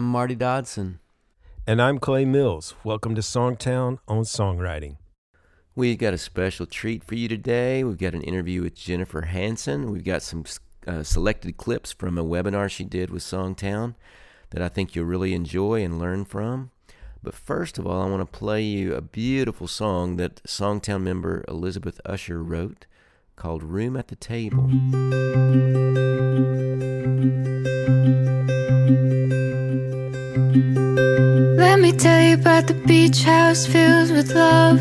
I'm Marty Dodson. And I'm Clay Mills. Welcome to Songtown on Songwriting. We've got a special treat for you today. We've got an interview with Jennifer Hanson. We've got some uh, selected clips from a webinar she did with Songtown that I think you'll really enjoy and learn from. But first of all, I want to play you a beautiful song that Songtown member Elizabeth Usher wrote called Room at the Table. Let me tell you about the beach house filled with love,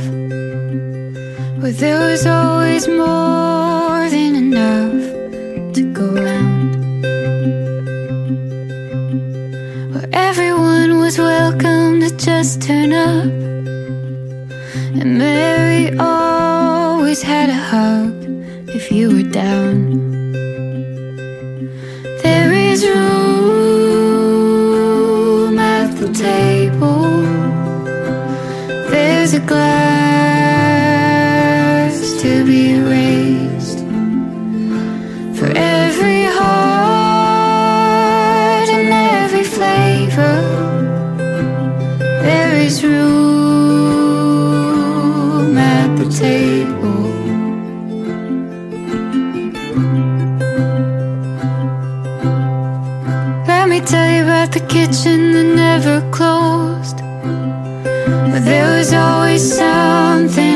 where there was always more than enough to go around. Where everyone was welcome to just turn up, and Mary always had a hug about the kitchen that never closed. But there was always something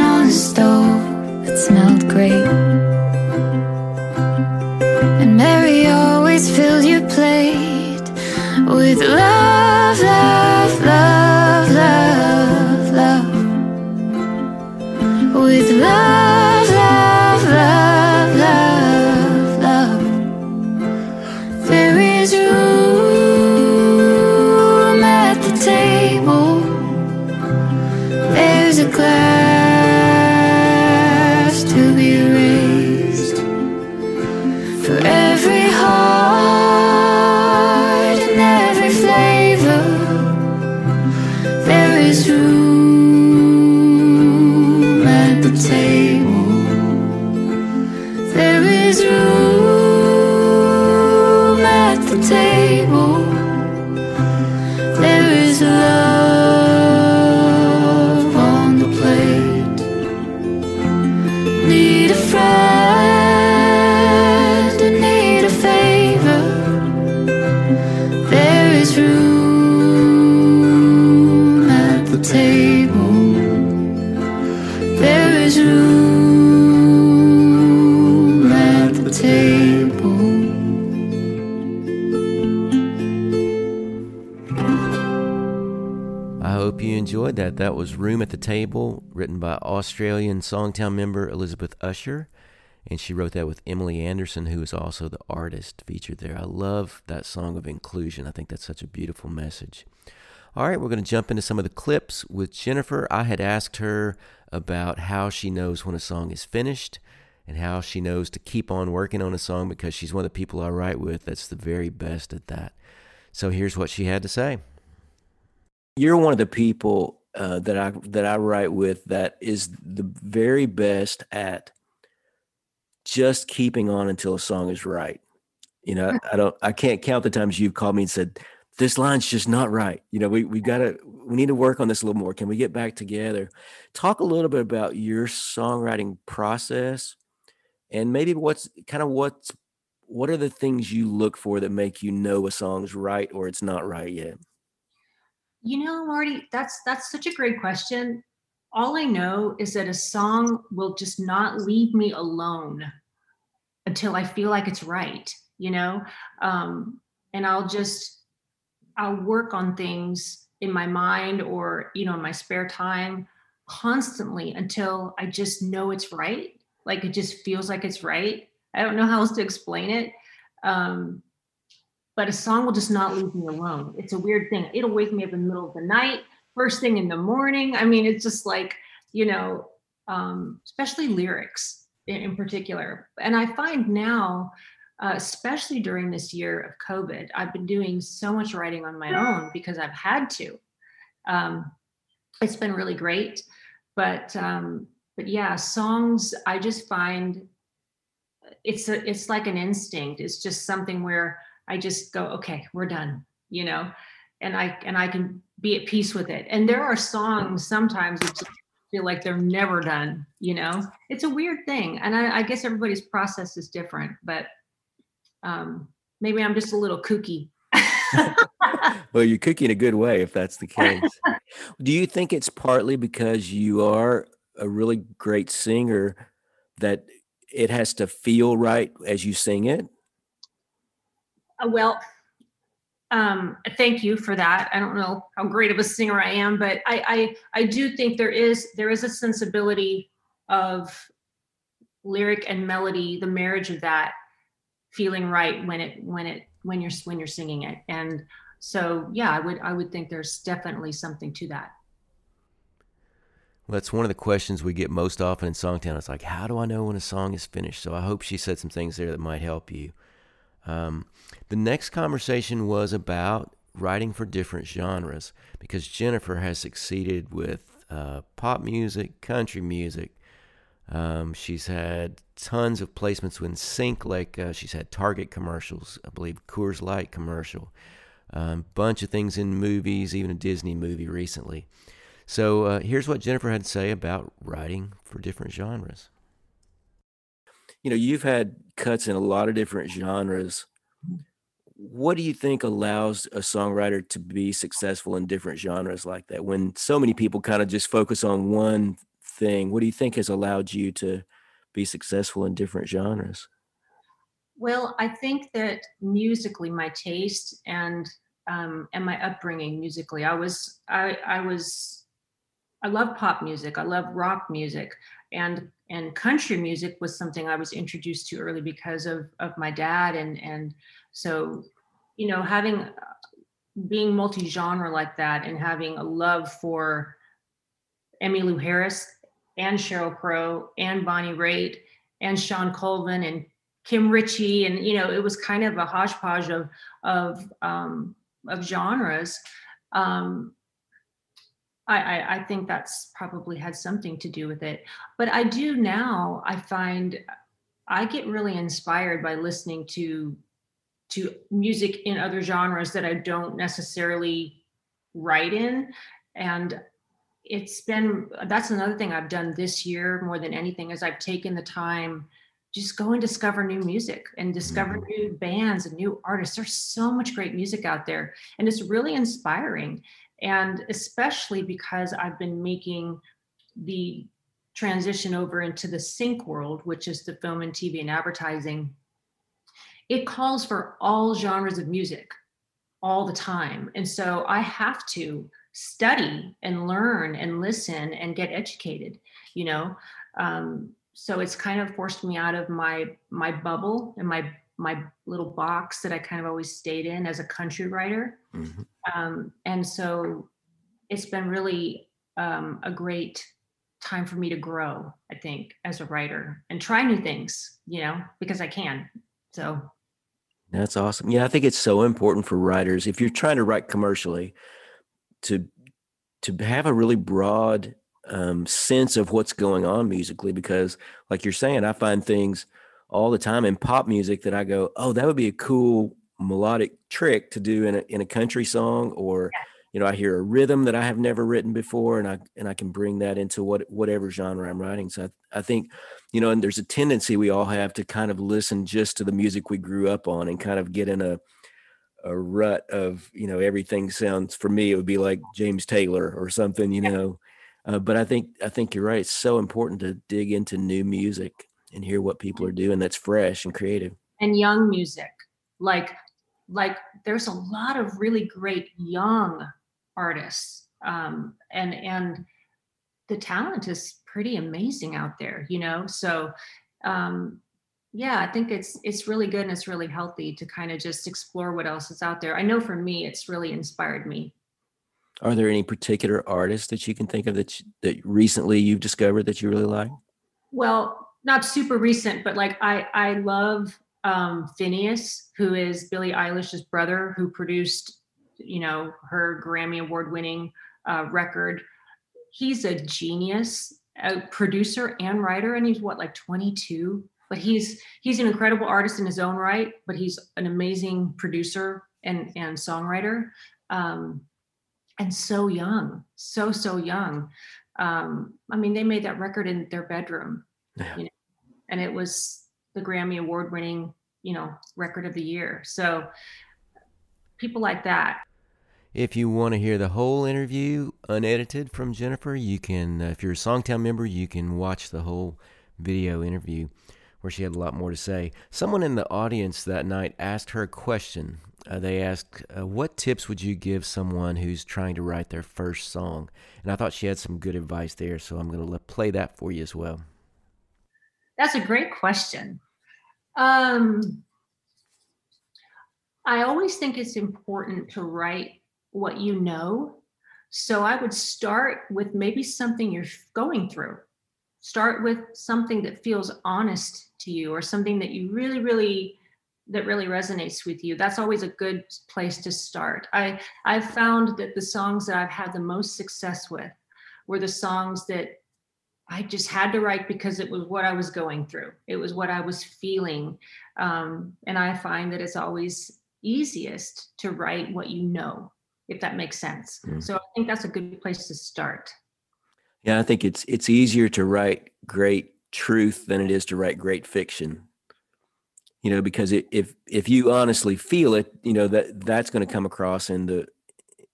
enjoyed that. That was Room at the Table, written by Australian Songtown member Elizabeth Usher. And she wrote that with Emily Anderson, who is also the artist featured there. I love that song of inclusion. I think that's such a beautiful message. All right, we're going to jump into some of the clips with Jennifer. I had asked her about how she knows when a song is finished and how she knows to keep on working on a song because she's one of the people I write with that's the very best at that. So here's what she had to say. You're one of the people uh, that I that I write with that is the very best at just keeping on until a song is right. You know, I don't I can't count the times you've called me and said, This line's just not right. You know, we we gotta we need to work on this a little more. Can we get back together? Talk a little bit about your songwriting process and maybe what's kind of what's what are the things you look for that make you know a song's right or it's not right yet? You know, Marty, that's that's such a great question. All I know is that a song will just not leave me alone until I feel like it's right, you know? Um, and I'll just I'll work on things in my mind or, you know, in my spare time constantly until I just know it's right. Like it just feels like it's right. I don't know how else to explain it. Um, but a song will just not leave me alone. It's a weird thing. It'll wake me up in the middle of the night, first thing in the morning. I mean, it's just like, you know, um, especially lyrics in, in particular. And I find now, uh, especially during this year of COVID, I've been doing so much writing on my own because I've had to. Um, it's been really great, but um, but yeah, songs I just find it's a, it's like an instinct. It's just something where I just go, okay, we're done, you know, and I and I can be at peace with it. And there are songs sometimes which feel like they're never done. You know, it's a weird thing, and I, I guess everybody's process is different. But um, maybe I'm just a little kooky. well, you're kooky in a good way if that's the case. Do you think it's partly because you are a really great singer that it has to feel right as you sing it? Uh, well, um, thank you for that. I don't know how great of a singer I am, but I, I I do think there is there is a sensibility of lyric and melody, the marriage of that feeling right when it when it when you're when you're singing it. And so yeah, I would I would think there's definitely something to that. Well, that's one of the questions we get most often in Songtown. It's like, how do I know when a song is finished? So I hope she said some things there that might help you. Um, the next conversation was about writing for different genres because Jennifer has succeeded with uh, pop music, country music. Um, she's had tons of placements with Sync, like uh, she's had Target commercials, I believe Coors Light commercial, a um, bunch of things in movies, even a Disney movie recently. So uh, here's what Jennifer had to say about writing for different genres you know, you've had cuts in a lot of different genres. What do you think allows a songwriter to be successful in different genres like that? When so many people kind of just focus on one thing, what do you think has allowed you to be successful in different genres? Well, I think that musically, my taste and um, and my upbringing musically, I was I I was I love pop music. I love rock music and and country music was something I was introduced to early because of of my dad. And and so you know having uh, being multi-genre like that and having a love for Emmylou Harris and Sheryl Crow and Bonnie Raitt and Shawn Colvin and Kim Richey and you know it was kind of a hodgepodge of of um, of genres. Um, I, I, I think that's probably had something to do with it. But I do now, I find I get really inspired by listening to to music in other genres that I don't necessarily write in. And it's been that's another thing I've done this year more than anything is I've taken the time just go and discover new music and discover mm-hmm. new bands and new artists. There's so much great music out there and it's really inspiring and especially because I've been making the transition over into the sync world, which is the film and TV and advertising, it calls for all genres of music all the time. And so I have to study and learn and listen and get educated, you know. Um, so it's kind of forced me out of my my bubble and my my little box that I kind of always stayed in as a country writer. Mm-hmm. Um, and so it's been really um, a great time for me to grow, I think, as a writer and try new things, you know, because I can. So that's awesome. Yeah, I think it's so important for writers if you're trying to write commercially to to have a really broad um, sense of what's going on musically because like you're saying, I find things all the time in pop music that I go, oh, that would be a cool melodic trick to do in a in a country song, or yeah. you know, I hear a rhythm that I have never written before, and I and I can bring that into what whatever genre I'm writing. So I, I think, you know, and there's a tendency we all have to kind of listen just to the music we grew up on and kind of get in a a rut of you know everything sounds for me it would be like James Taylor or something you know uh, but I think I think you're right it's so important to dig into new music and hear what people are doing that's fresh and creative. and young music. Like like there's a lot of really great young artists um and and the talent is pretty amazing out there you know? So um yeah i think it's it's really good and it's really healthy to kind of just explore what else is out there. I know for me it's really inspired me. Are there any particular artists that you can think of that you, that recently you've discovered that you really like? Well not super recent, but like I I love um, Finneas, who is Billie Eilish's brother, who produced you know her Grammy award winning uh, record. He's a genius, a producer and writer, and he's what like 22. But he's he's an incredible artist in his own right. But he's an amazing producer and and songwriter. um, and so young, so so young. Um, I mean, they made that record in their bedroom, Yeah. you know, and it was the Grammy Award winning, you know, record of the year. So people like that. If you want to hear the whole interview unedited from Jennifer, you can, uh, if you're a Songtown member, you can watch the whole video interview where she had a lot more to say. Someone in the audience that night asked her a question. Uh, they asked, uh, What tips would you give someone who's trying to write their first song? And I thought she had some good advice there, so I'm going to play that for you as well. That's a great question. Um, I always think it's important to write what you know. So I would start with maybe something you're going through. Start with something that feels honest to you or something that you really, really that really resonates with you. That's always a good place to start. I I've found that the songs that I've had the most success with were the songs that I just had to write because it was what I was going through. It was what I was feeling. Um, and I find that it's always easiest to write what you know, if that makes sense. Mm. So I think that's a good place to start. Yeah, I think it's it's easier to write great truth than it is to write great fiction. You know, because it, if if you honestly feel it, you know that that's going to come across in the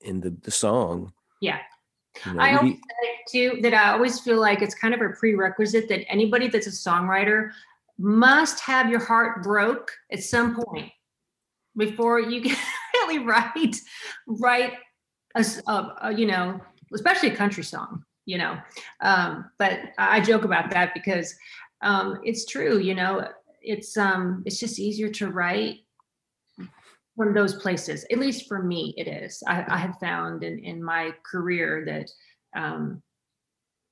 in the the song. Yeah. You know, I you- say that I always feel like it's kind of a prerequisite that anybody that's a songwriter must have your heart broke at some point before you can really write write a, a- a, you know especially a country song you know? Um, but I joke about that because um, it's true you know? It's um it's just easier to write from those places. At least for me it is. I, I have found in, in my career that um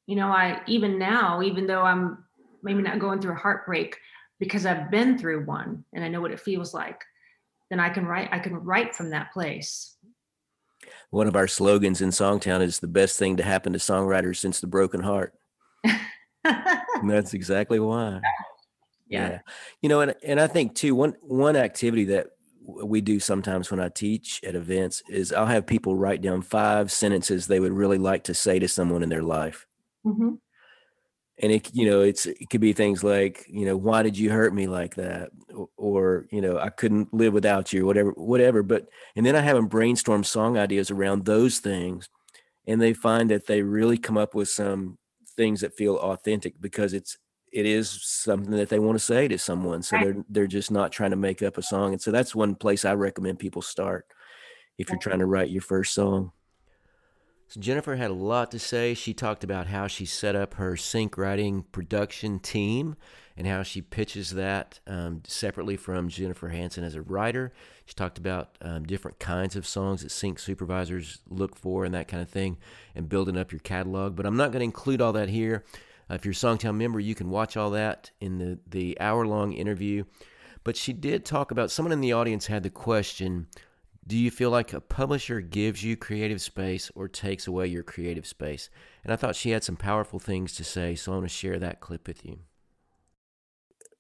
you know i even now even though i'm maybe not going through a heartbreak because i've been through one and i know what it feels like then i can write i can write from that place one of our slogans in Songtown is the best thing to happen to songwriters since the broken heart. And that's exactly why. yeah. You know, and and I think too one one activity that we do sometimes when I teach at events is I'll have people write down five sentences they would really like to say to someone in their life. Mhm. And it you know, it's it could be things like, you know, why did you hurt me like that? O- Or, you know, I couldn't live without you, or whatever, whatever. But and then I have them brainstorm song ideas around those things. And they find that they really come up with some things that feel authentic because it's it is something that they want to say to someone. So they're they're just not trying to make up a song. And so that's one place I recommend people start if you're trying to write your first song. So Jennifer had a lot to say. She talked about how she set up her sync writing production team and how she pitches that um, separately from Jennifer Hanson as a writer. She talked about um, different kinds of songs that sync supervisors look for and that kind of thing, and building up your catalog. But I'm not going to include all that here. Uh, if you're a Songtown member, you can watch all that in the, the hour long interview. But she did talk about someone in the audience had the question do you feel like a publisher gives you creative space or takes away your creative space? And I thought she had some powerful things to say, so I want to share that clip with you.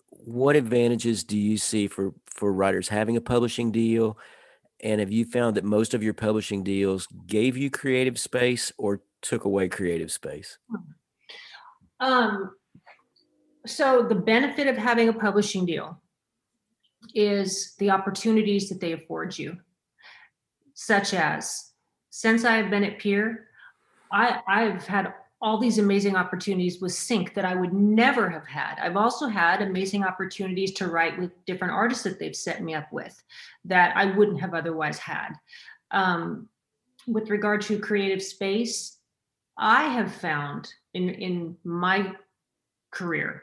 What advantages do you see for, for writers having a publishing deal? And have you found that most of your publishing deals gave you creative space or took away creative space? Um, so the benefit of having a publishing deal is the opportunities that they afford you, such as since I've been at Peer, I, I've had all these amazing opportunities with Sync that I would never have had. I've also had amazing opportunities to write with different artists that they've set me up with that I wouldn't have otherwise had. Um, with regard to creative space, I have found in in my career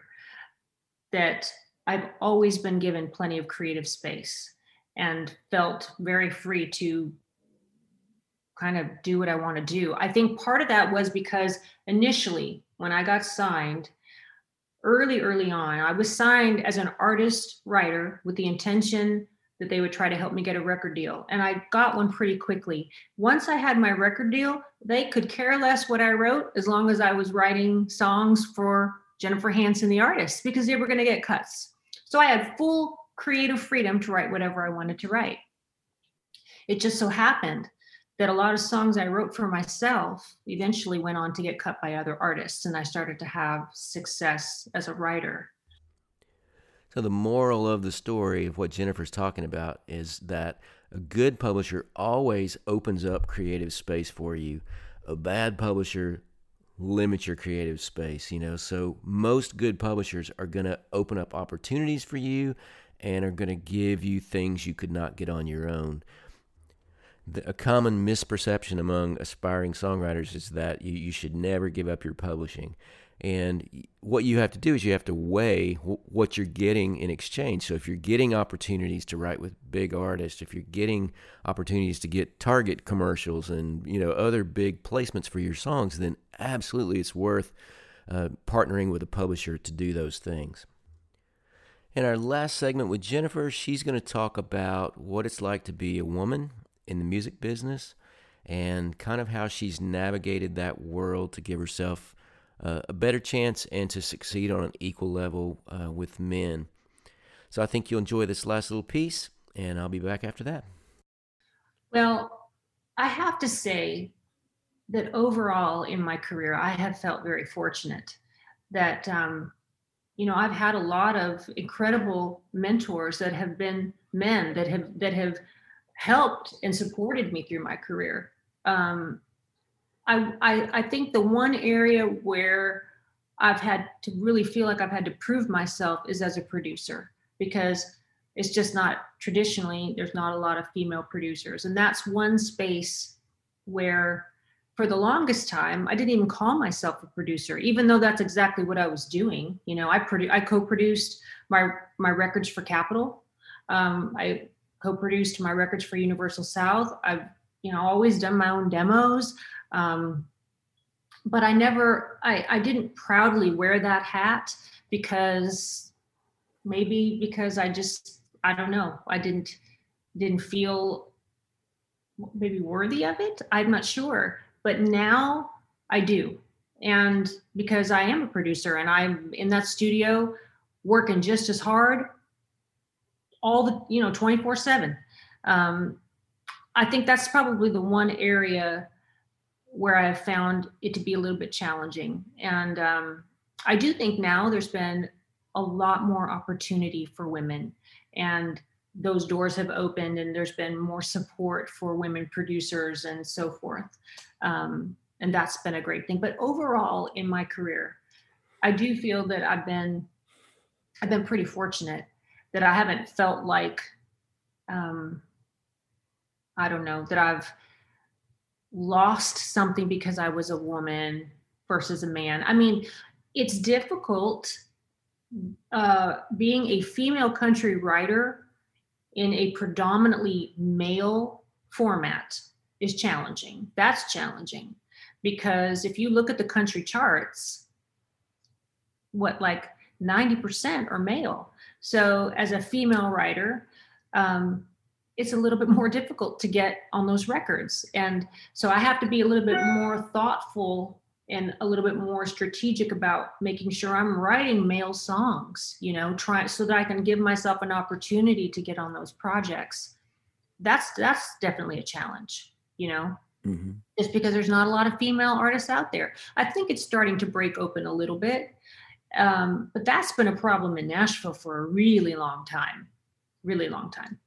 that I've always been given plenty of creative space and felt very free to kind of do what I want to do. I think part of that was because initially when I got signed early early on, I was signed as an artist writer with the intention that they would try to help me get a record deal. And I got one pretty quickly. Once I had my record deal, they could care less what I wrote as long as I was writing songs for Jennifer Hanson, the artist, because they were going to get cuts. So I had full creative freedom to write whatever I wanted to write. It just so happened that a lot of songs I wrote for myself eventually went on to get cut by other artists, and I started to have success as a writer. So, the moral of the story of what Jennifer's talking about is that a good publisher always opens up creative space for you. A bad publisher limits your creative space, you know. So, most good publishers are going to open up opportunities for you and are going to give you things you could not get on your own the, a common misperception among aspiring songwriters is that you, you should never give up your publishing. And what you have to do is you have to weigh w- what you're getting in exchange. So if you're getting opportunities to write with big artists, if you're getting opportunities to get Target commercials and you know other big placements for your songs, then absolutely it's worth uh, partnering with a publisher to do those things. In our last segment with Jennifer, she's going to talk about what it's like to be a woman in the music business and kind of how she's navigated that world to give herself uh, a better chance and to succeed on an equal level uh, with men. So I think you'll enjoy this last little piece, and I'll be back after that. Well, I have to say that overall in my career, I have felt very fortunate that, um, you know, I've had a lot of incredible mentors that have been men that have that have helped and supported me through my career. Um, I, I, I think the one area where I've had to really feel like I've had to prove myself is as a producer because it's just not traditionally there's not a lot of female producers. And that's one space where for the longest time i didn't even call myself a producer even though that's exactly what i was doing. You know i produ- i co-produced my my records for capitol. Um, i co-produced my records for Universal South. I've you know always done my own demos, um, but I never I, I didn't proudly wear that hat because maybe because I just I don't know I didn't didn't feel maybe worthy of it. I'm not sure, but now I do. And because I am a producer and I'm in that studio working just as hard all the you know 24 7 um, i think that's probably the one area where i've found it to be a little bit challenging. And um, i do think now there's been a lot more opportunity for women. And those doors have opened and there's been more support for women producers and so forth. Um, and that's been a great thing. But overall in my career i do feel that i've been i've been pretty fortunate that I haven't felt like um, I don't know that I've lost something because I was a woman versus a man. I mean, it's difficult uh, being a female country writer in a predominantly male format is challenging. That's challenging because if you look at the country charts, what like 90% are male. So, as a female writer, um, it's a little bit more difficult to get on those records. And so I have to be a little bit more thoughtful and a little bit more strategic about making sure I'm writing male songs, you know, try so that I can give myself an opportunity to get on those projects. That's that's definitely a challenge, you know. Mm-hmm. Just because there's not a lot of female artists out there. I think it's starting to break open a little bit. Um, but that's been a problem in Nashville for a really long time, really long time.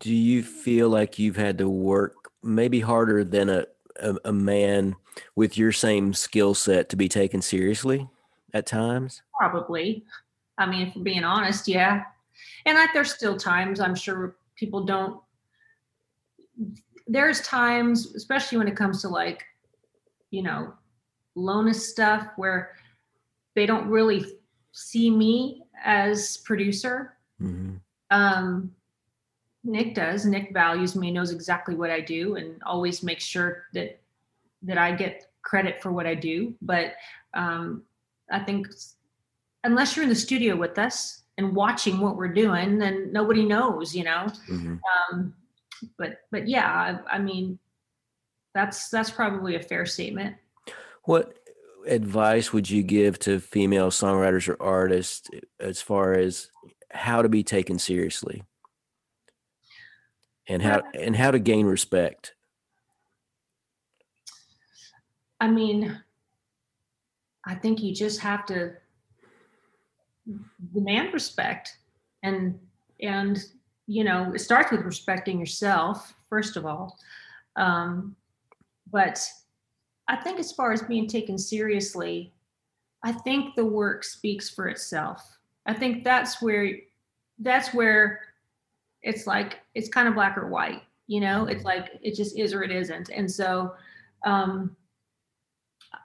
Do you feel like you've had to work maybe harder than a, a, a man with your same skill set to be taken seriously at times? Probably. I mean, if we're being honest, yeah. And I, there's still times I'm sure people don't. There's times, especially when it comes to like, you know, Lona stuff, where they don't really see me as producer. Mm-hmm. Um, Nick does. Nick values me, knows exactly what I do, and always makes sure that that I get credit for what I do. But um, I think unless you're in the studio with us and watching what we're doing, then nobody knows, you know. Mm-hmm. Um, but but yeah, I, I mean, that's that's probably a fair statement. What advice would you give to female songwriters or artists as far as how to be taken seriously? and how and how to gain respect? I mean, I think you just have to demand respect and and you know it starts with respecting yourself first of all um, but i think as far as being taken seriously i think the work speaks for itself. I think that's where that's where it's like it's kind of black or white you know? It's like it just is or it isn't. And so um,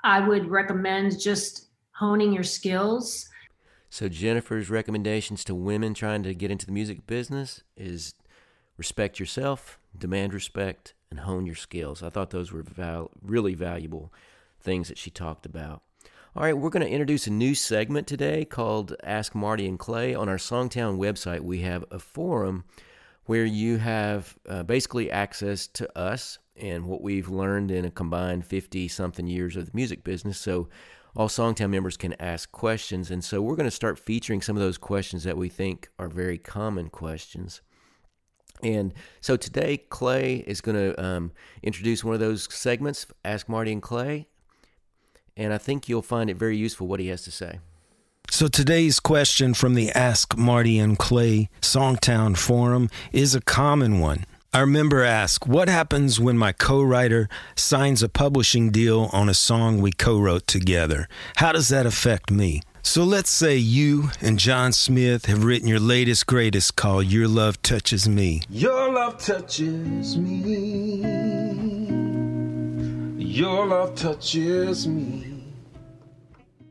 i would recommend just honing your skills. So Jennifer's recommendations to women trying to get into the music business is respect yourself, demand respect, and hone your skills. I thought those were val- really valuable things that she talked about. All right, we're going to introduce a new segment today called Ask Marty and Clay. On our Songtown website, we have a forum where you have uh, basically access to us and what we've learned in a combined 50 something years of the music business. So all Songtown members can ask questions. And so we're going to start featuring some of those questions that we think are very common questions. And so today, Clay is going to um, introduce one of those segments, Ask Marty and Clay. And I think you'll find it very useful what he has to say. So today's question from the Ask Marty and Clay Songtown Forum is a common one. Our member asked, What happens when my co writer signs a publishing deal on a song we co wrote together? How does that affect me? So let's say you and John Smith have written your latest greatest called Your Love Touches Me. Your love touches me. Your love touches me.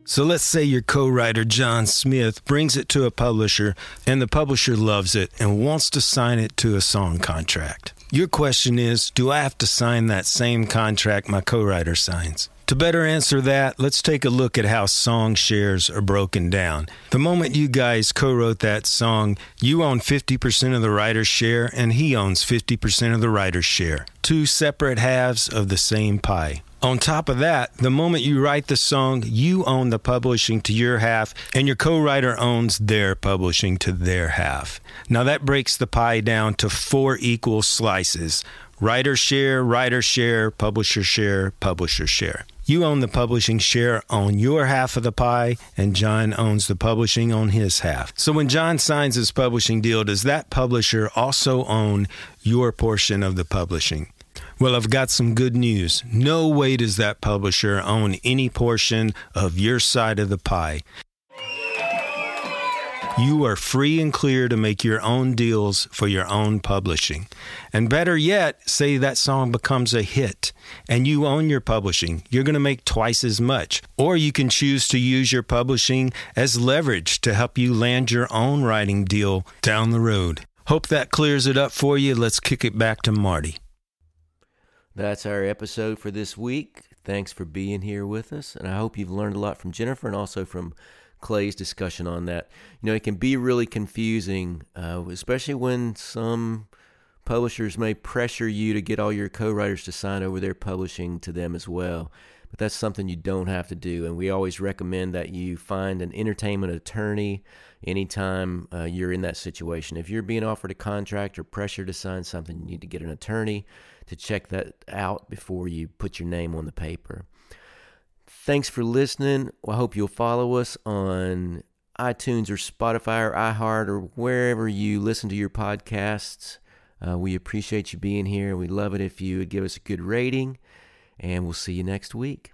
So let's say your co writer, John Smith, brings it to a publisher and the publisher loves it and wants to sign it to a song contract. Your question is Do I have to sign that same contract my co writer signs? To better answer that, let's take a look at how song shares are broken down. The moment you guys co wrote that song, you own 50% of the writer's share and he owns 50% of the writer's share. Two separate halves of the same pie. On top of that, the moment you write the song, you own the publishing to your half, and your co writer owns their publishing to their half. Now that breaks the pie down to four equal slices writer share, writer share, publisher share, publisher share. You own the publishing share on your half of the pie, and John owns the publishing on his half. So when John signs his publishing deal, does that publisher also own your portion of the publishing? Well, I've got some good news. No way does that publisher own any portion of your side of the pie. You are free and clear to make your own deals for your own publishing. And better yet, say that song becomes a hit and you own your publishing. You're going to make twice as much. Or you can choose to use your publishing as leverage to help you land your own writing deal down the road. Hope that clears it up for you. Let's kick it back to Marty. That's our episode for this week. Thanks for being here with us. And I hope you've learned a lot from Jennifer and also from Clay's discussion on that. You know, it can be really confusing, uh, especially when some publishers may pressure you to get all your co writers to sign over their publishing to them as well. But that's something you don't have to do. And we always recommend that you find an entertainment attorney anytime uh, you're in that situation. If you're being offered a contract or pressure to sign something, you need to get an attorney to check that out before you put your name on the paper. Thanks for listening. I hope you'll follow us on iTunes or Spotify or iHeart or wherever you listen to your podcasts. Uh, we appreciate you being here. We'd love it if you would give us a good rating, and we'll see you next week.